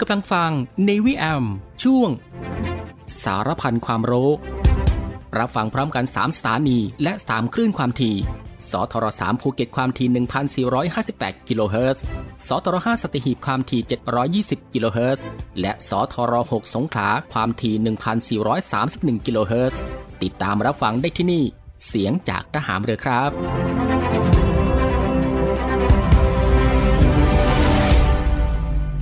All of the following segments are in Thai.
กำลังฟัง Navy AM ช่วง สารพันความรู้ รับฟังพร้อมกัน 3 สถานี และ 3 คลื่นความถี่สทร3ภูเก็ตความถี่ 1,458 กิโลเฮิรตซ์ สทร5สัตหีบความถี่ 720 กิโลเฮิรตซ์ และสทร6สงขลาความถี่ 1,431 กิโลเฮิรตซ์ ติดตามรับฟังได้ที่นี่ เสียงจากทหารเรือครับ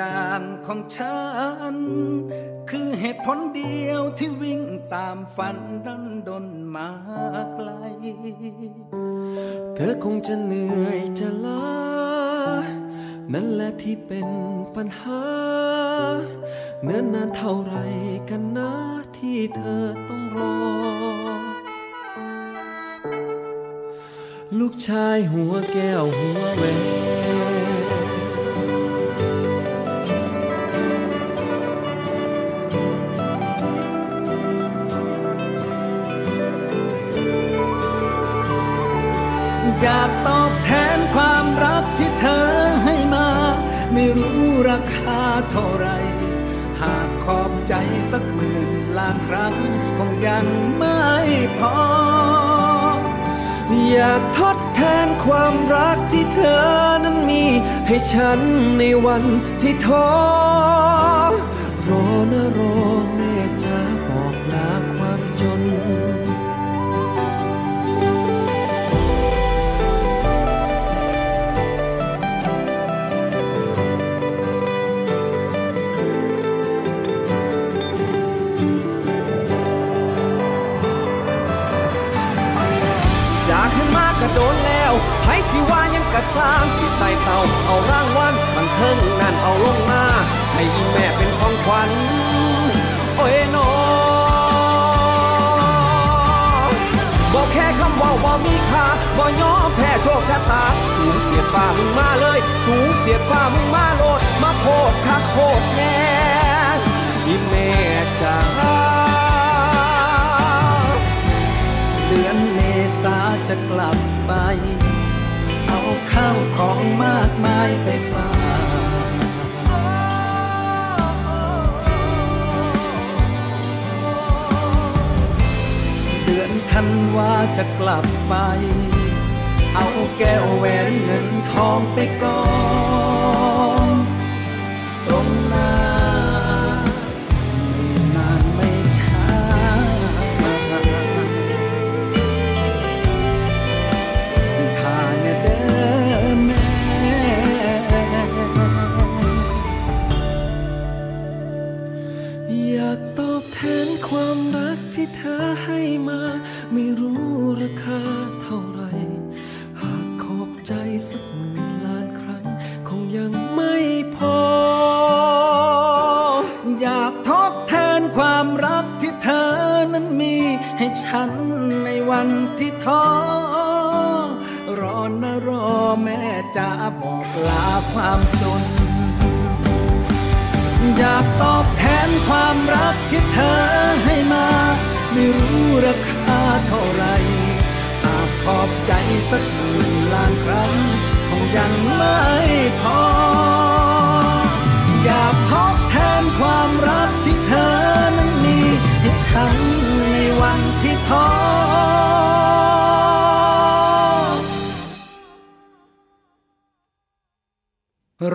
อย่างของฉัน คือเหตุผลเดียวที่วิ่งตามฝันดันดนมาไกล เธอคงจะเหนื่อยจะล้า นั่นแหละที่เป็นปัญหา เนื่นนานเท่าไรกันนะที่เธอต้องรอ ลูกชายหัวแก้วหัวแหว รักที่เธอให้มา ไม่รู้ราคาเท่าไร หากขอบใจสักหมื่นล้านครั้งคงยังไม่พอ อยากทดแทนความรักที่เธอนั้นมี ให้ฉันในวันที่ท้อรอนะรอ สร้างสิไต่เต่าเอาร่างวันบันเทิงนั่นเอาลงมาให้อีแม่เป็นของขวัญโอ้ยนอบอกแค่คำว่าว่ามีค่าบ่ยอมแพ้โชคชะตาสูงเสียดฟ้ามึงมาเลย สูงเสียดฟ้ามึงมาโลดมาโพดคักโคดแน่อีแม่จ้าเดือนเมษาจะกลับไป เอาข้าวของมากมายไปฝากเดือนธันวาจะกลับไป เอาแก้วแหวนเงินทองไปก่อนตรง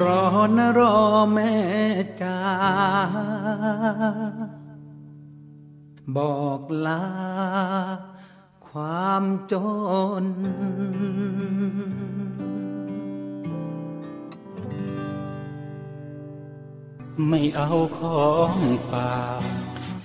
รอนะรอแม่จ้าบอกลาความจน ไม่เอาของฝาก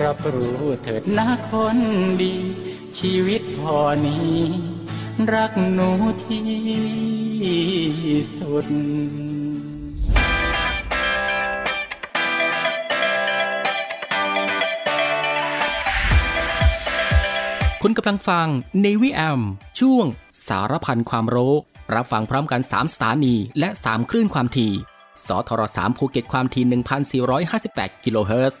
รับรู้เถิดนะคนดี ชีวิตพอนี้ รักหนูที่สุดคุณกำลังฟังในวิแอม ช่วงสารพันความรู้ รับฟังพร้อมกัน 3 สถานี และ 3 คลื่นความถี่สทร3ภูเก็ตความถี่ 1,458 กิโลเฮิรตซ์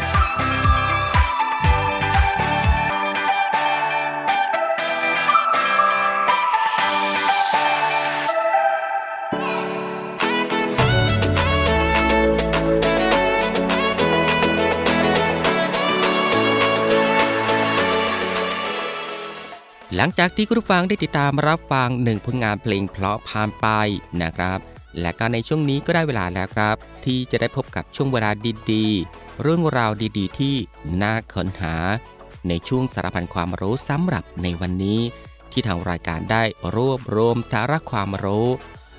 ลังจากที่คุณผู้ฟังได้ติดตามรับฟังหนึ่งผลงานเพลงเพราะผ่านไปนะครับ และก็ในช่วงนี้ก็ได้เวลาแล้วครับ ที่จะได้พบกับช่วงเวลาดีๆ เรื่องราวดีๆ ที่น่าค้นหา ในช่วงสารพันความรู้สำหรับในวันนี้ ที่ทางรายการได้รวบรวมสาระความรู้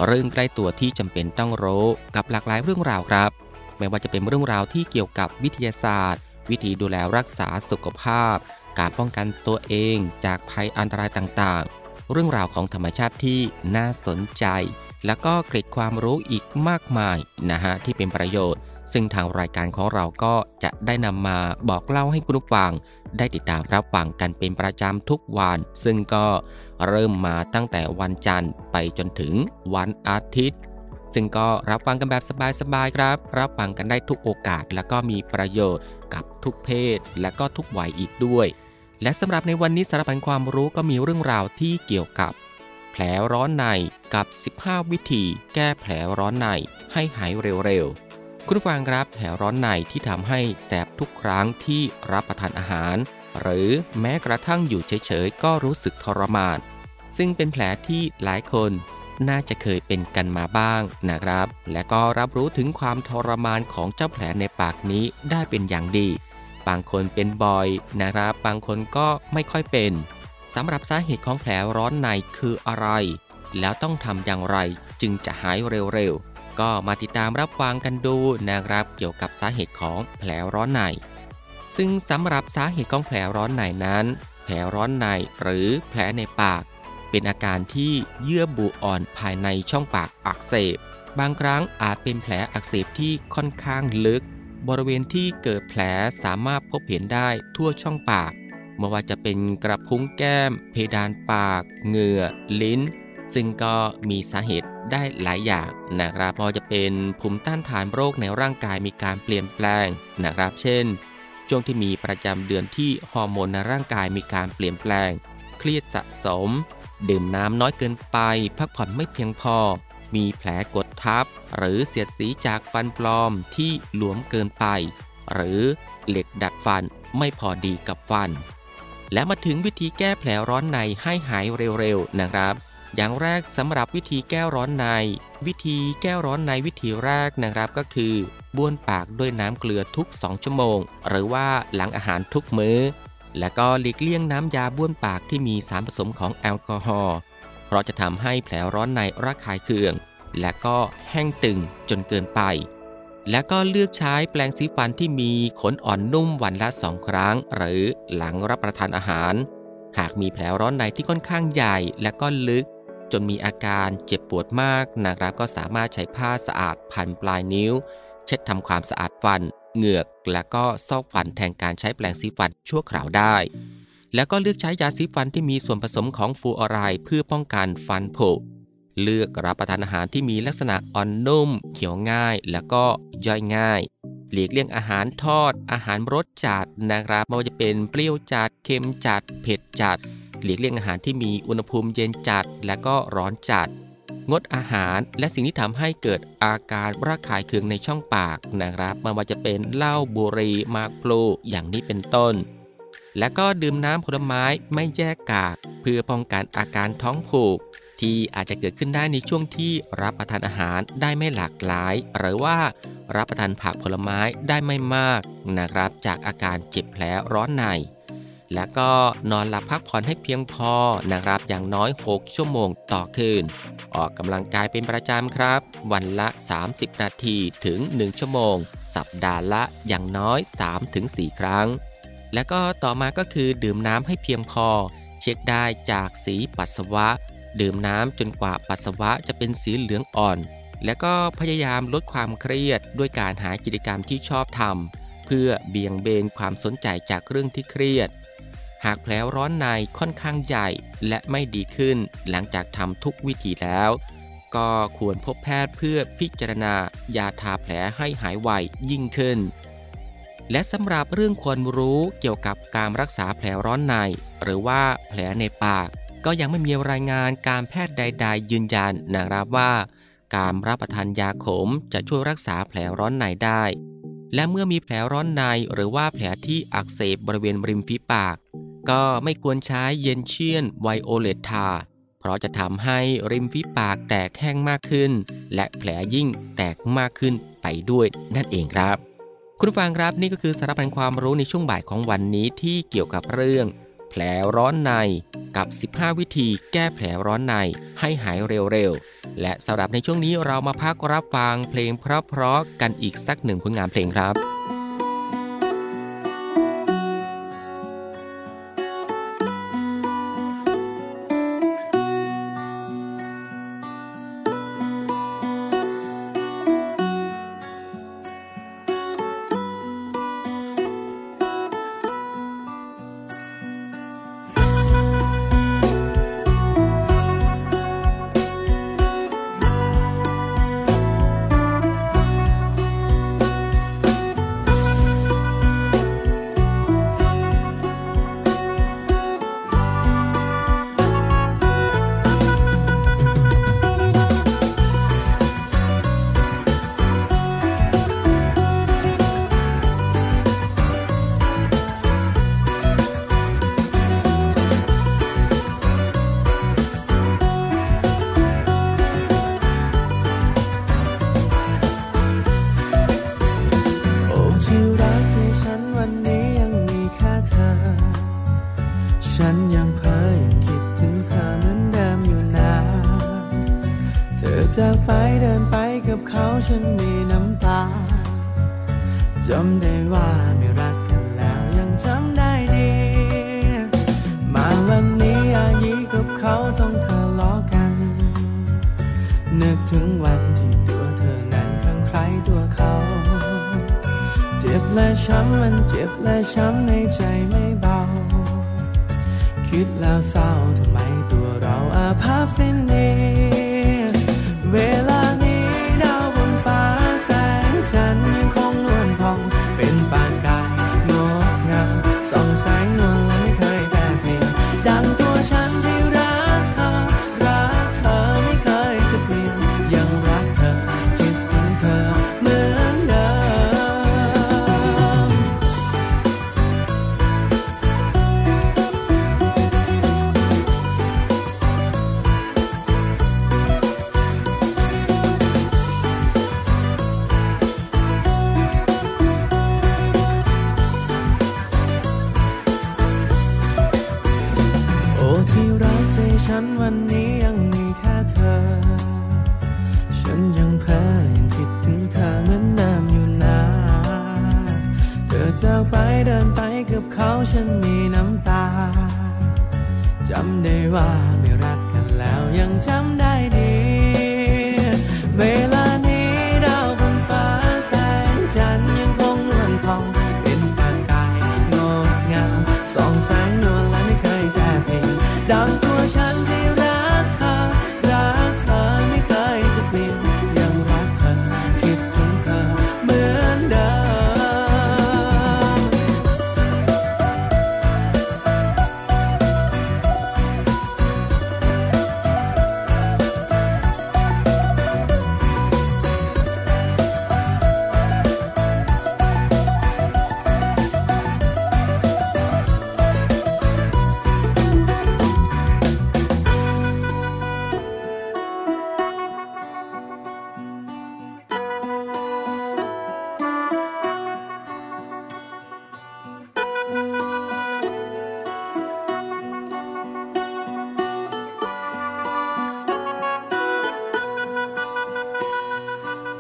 เรื่องใกล้ตัวที่จำเป็นต้องรู้กับหลากหลายเรื่องราวครับ ไม่ว่าจะเป็นเรื่องราวที่เกี่ยวกับวิทยาศาสตร์ วิธีดูแลรักษาสุขภาพ การป้องกันตัวเองจากภัยอันตรายต่างๆ เรื่องราวของธรรมชาติที่น่าสนใจ แล้วก็เกร็ดความรู้อีกมากมายนะฮะที่เป็นประโยชน์ ซึ่งทางรายการของเราก็จะได้นำมาบอกเล่าให้คุณผู้ฟัง ได้ติดตามรับฟังกันเป็นประจำทุกวัน ซึ่งก็เริ่มมาตั้งแต่วันจันทร์ไปจนถึงวันอาทิตย์ซึ่งก็รับฟังกันแบบสบายๆครับ รับฟังกันได้ทุกโอกาส แล้วก็มีประโยชน์กับทุกเพศ และก็ทุกวัยอีกด้วย และสำหรับในวันนี้สารพันความรู้ก็มีเรื่องราวที่เกี่ยวกับ แผลร้อนในกับ 15 วิธี แก้แผลร้อนในให้หายเร็วๆ คุณฟังครับแผลร้อนในที่ทำให้แสบทุกครั้งที่รับประทานอาหาร หรือแม้กระทั่งอยู่เฉยๆ ก็รู้สึกทรมาน ซึ่งเป็นแผลที่หลายคนน่าจะเคยเป็นกันมาบ้างนะครับ และก็รับรู้ถึงความทรมานของเจ้าแผลในปากนี้ได้เป็นอย่างดี บางคนเป็นบ่อยนะครับ บางคนก็ไม่ค่อยเป็นสำหรับสาเหตุของแผลร้อนในคืออะไร แล้วต้องทำอย่างไรจึงจะหายเร็วๆ ก็มาติดตามรับฟังกันดูนะครับ เกี่ยวกับสาเหตุของแผลร้อนใน ซึ่งสำหรับสาเหตุของแผลร้อนในนั้น แผลร้อนในหรือแผลในปาก เป็นอาการที่เยื่อบุอ่อนภายในช่องปากอักเสบ บางครั้งอาจเป็นแผลอักเสบที่ค่อนข้างลึก บริเวณที่เกิดแผลสามารถพบเห็นได้ทั่วช่องปากไม่ว่าจะเป็นกระพุ้งแก้ม เพดานปาก เหงื่อ ลิ้น ซึ่งก็มีสาเหตุได้หลายอย่างนะครับพอจะเป็นภูมิต้านทานโรคในร่างกายมีการเปลี่ยนแปลงนะครับ เช่น ช่วงที่มีประจำเดือนที่ฮอร์โมนในร่างกายมีการเปลี่ยนแปลง เครียดสะสม ดื่มน้ำน้อยเกินไป พักผ่อนไม่เพียงพอ มีแผลกดทับ หรือเสียดสีจากฟันปลอมที่หลวมเกินไป หรือเหล็กดัดฟันไม่พอดีกับฟัน และมาถึงวิธีแก้แผลร้อนในให้หายเร็วๆนะครับ อย่างแรกสำหรับวิธีแก้ร้อนใน วิธีแก้ร้อนในวิธีแรกนะครับก็คือ บ้วนปากด้วยน้ำเกลือทุก 2 ชั่วโมง หรือว่าหลังอาหารทุกมื้อ และก็หลีกเลี่ยงน้ำยาบ้วนปากที่มีสารผสมของแอลกอฮอล์ ราะจะทำให้แผลร้อนในระคายเคือง และก็แห้งตึงจนเกินไป และก็เลือกใช้แปรงสีฟันที่มีขนอ่อนนุ่มวันละสองครั้ง หรือหลังรับประทานอาหาร หากมีแผลร้อนในที่ค่อนข้างใหญ่และก็ลึก จนมีอาการเจ็บปวดมากนะครับก็สามารถใช้ผ้าสะอาดพันปลายนิ้ว เช็ดทำความสะอาดฟันเหงือกและก็ซอกฟันแทนการใช้แปรงสีฟันชั่วคราวได้ แล้วก็เลือกใช้ยาสีฟันที่มีส่วนผสมของฟูออไรด์เพื่อป้องกันฟันผุเลือกรับประทานอาหารที่มีลักษณะอ่อนนุ่มเคี้ยวง่าย แล้วก็ย่อยง่าย หลีกเลี่ยงอาหารทอด อาหารรสจัดนะครับไม่ว่าจะเป็นเปรี้ยวจัดเค็มจัด เผ็ดจัด หลีกเลี่ยงอาหารที่มีอุณหภูมิเย็นจัด และก็ร้อนจัด งดอาหารและสิ่งที่ทำให้เกิดอาการระคายเคืองในช่องปากนะครับไม่ว่าจะเป็นเหล้าบุหรี่มากพลูอย่างนี้เป็นต้น และก็ดื่มน้ำผลไม้ไม่แยกกาก เพื่อป้องกันอาการท้องผูก ที่อาจจะเกิดขึ้นได้ในช่วงที่รับประทานอาหารได้ไม่หลากหลาย หรือว่ารับประทานผักผลไม้ได้ไม่มากนะครับ จากอาการเจ็บแผลร้อนใน และก็นอนหลับพักผ่อนให้เพียงพอนะครับ อย่างน้อย 6 ชั่วโมงต่อคืน ออกกำลังกายเป็นประจำครับ วันละ 30 นาทีถึง 1 ชั่วโมง สัปดาห์ละอย่างน้อย 3-4 ครั้ง และก็ต่อมาก็คือดื่มน้ำให้เพียงพอ เช็คได้จากสีปัสสาวะ ดื่มน้ำจนกว่าปัสสาวะจะเป็นสีเหลืองอ่อน และก็พยายามลดความเครียดด้วยการหากิจกรรมที่ชอบทำเพื่อเบี่ยงเบนความสนใจจากเรื่องที่เครียด หากแผลร้อนในค่อนข้างใหญ่และไม่ดีขึ้น หลังจากทำทุกวิธีแล้ว ก็ควรพบแพทย์เพื่อพิจารณายาทาแผลให้หายไวยิ่งขึ้น และสำหรับเรื่องควรรู้เกี่ยวกับการรักษาแผลร้อนใน หรือว่าแผลในปาก ก็ยังไม่มีรายงานการแพทย์ใด ๆ ยืนยันนะครับว่า การรับประทานยาขมจะช่วยรักษาแผลร้อนในได้ และเมื่อมีแผลร้อนในหรือว่าแผลที่อักเสบบริเวณริมฝีปาก ก็ไม่ควรใช้เย็นเชียนไวโอเลตทาเพราะจะทำให้ริมฝีปากแตกแห้งมากขึ้น และแผลยิ่งแตกมากขึ้นไปด้วยนั่นเองครับ คุณฟังครับนี่ก็คือสาระพันความรู้ในช่วงบ่ายของวันนี้ที่เกี่ยวกับเรื่อง แผลร้อนในกับ 15 วิธีแก้แผลร้อนในให้หายเร็วๆ และสำหรับในช่วงนี้เรามาพักรับฟังเพลงเพราะๆกันอีกสักหนึ่งผลงานเพลงครับ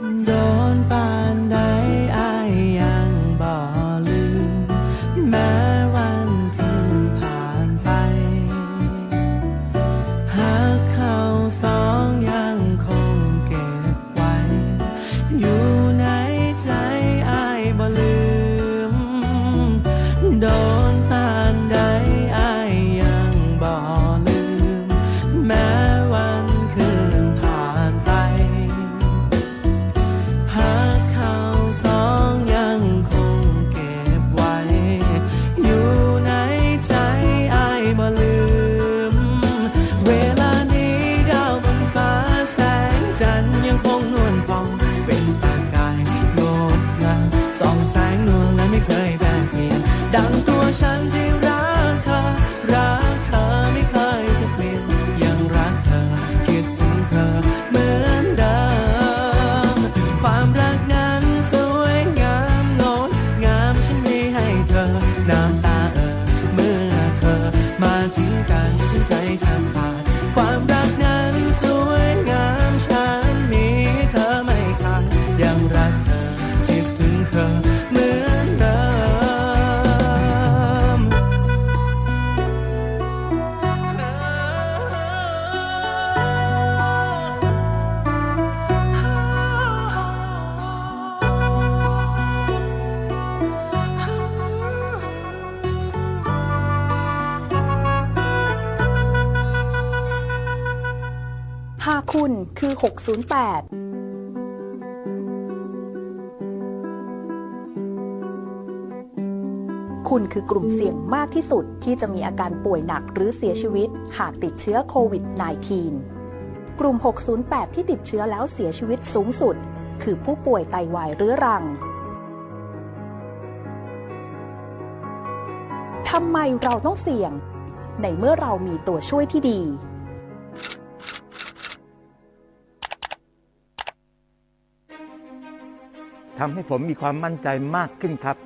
The 608คุณคือกลุ่มเสี่ยงมากที่สุดที่จะมีอาการป่วยหนักหรือเสียชีวิต หากติดเชื้อโควิด -19 กลุ่ม 608 ที่ติดเชื้อแล้วเสียชีวิตสูงสุด คือผู้ป่วยไตาวายเรื้อรัง ทำไมเราต้องเสี่ยง ในเมื่อเรามีตัวช่วยที่ดี ทำให้ผมมีความมั่นใจมากขึ้นครับ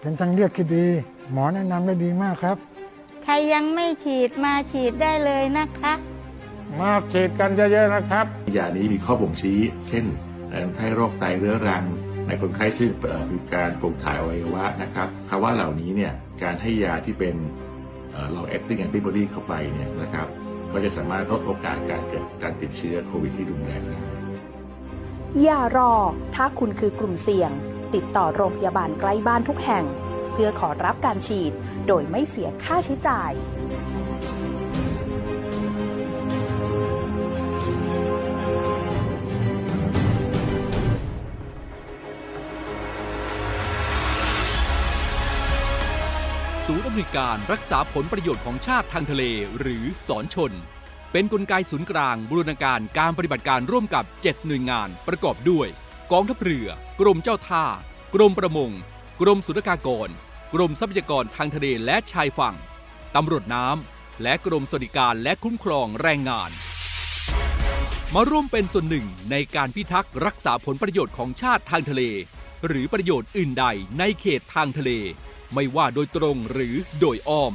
เป็นทางเลือกที่ดี หมอแนะนำได้ดีมากครับ ใครยังไม่ฉีดมาฉีดได้เลยนะคะ มาฉีดกันเยอะๆนะครับ ยานี้มีข้อบ่งชี้ เช่นคนไข้โรคไตเรื้อรัง ในคนไข้ซึ่งมีการปลูกถ่ายอวัยวะนะครับภาวะเหล่านี้เนี่ยการให้ยาที่เป็นเรา acting antibody เข้าไปเนี่ยนะครับ ก็จะสามารถลดโอกาสการเกิดการติดเชื้อโควิดที่รุนแรงได้ อย่ารอ ถ้าคุณคือกลุ่มเสี่ยง ติดต่อโรงพยาบาลใกล้บ้านทุกแห่ง เพื่อขอรับการฉีด โดยไม่เสียค่าใช้จ่าย ศูนย์อำนวยการรักษาผลประโยชน์ของชาติทางทะเลหรือสอนชน เป็นนกลไกศูนย์กลางบูรณาการการปฏิบัติการร่วมกับ 7 หน่วยงานประกอบด้วย กองทัพเรือ กรมเจ้าท่า กรมประมง กรมสุรากากร กรมทรัพยากรทางทะเลและชายฝั่ง ตำรวจน้ำ และกรมสวัสดิการและคุ้มครองแรงงาน มาร่วมเป็นส่วนหนึ่งในการพิทักษ์รักษาผลประโยชน์ของชาติทางทะเล หรือประโยชน์อื่นใดในเขตทางทะเล ไม่ว่าโดยตรงหรือโดยอ้อม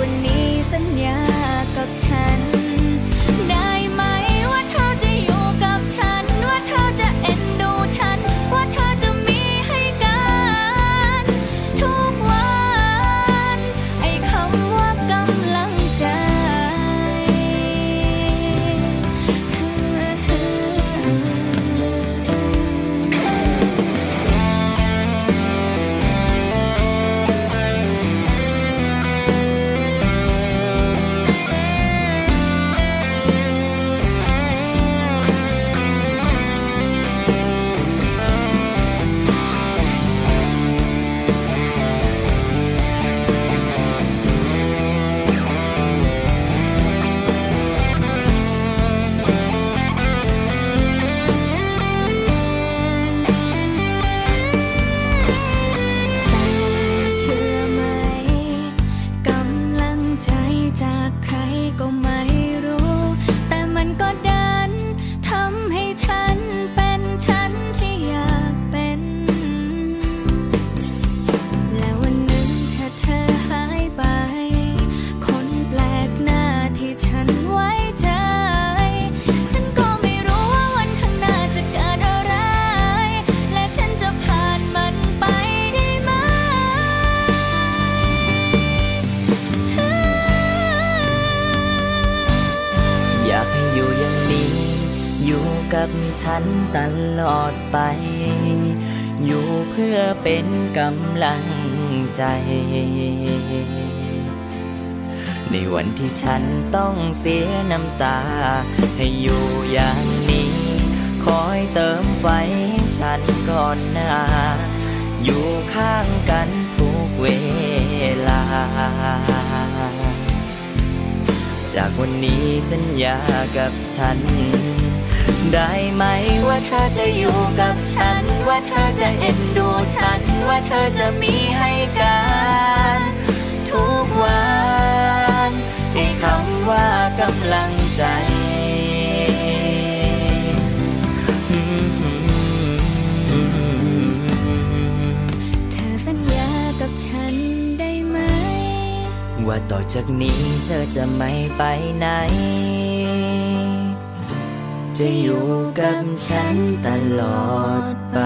วันนี้สัญญากับฉัน ในวันที่ฉันต้องเสียน้ำตา ให้อยู่อย่างนี้ คอยเติมไฟให้ฉันก่อนหน้า อยู่ข้างกันทุกเวลา จากวันนี้สัญญากับฉัน ได้ไหมว่าเธอจะอยู่กับฉัน ว่าเธอจะเอ็นดูฉัน ว่าเธอจะมีให้กัน ทุก คำว่ากำลังใจเธอสัญญากับฉันได้ไหมว่าต่อจากนี้เธอจะไม่ไปไหน จะอยู่กับฉันตลอดไป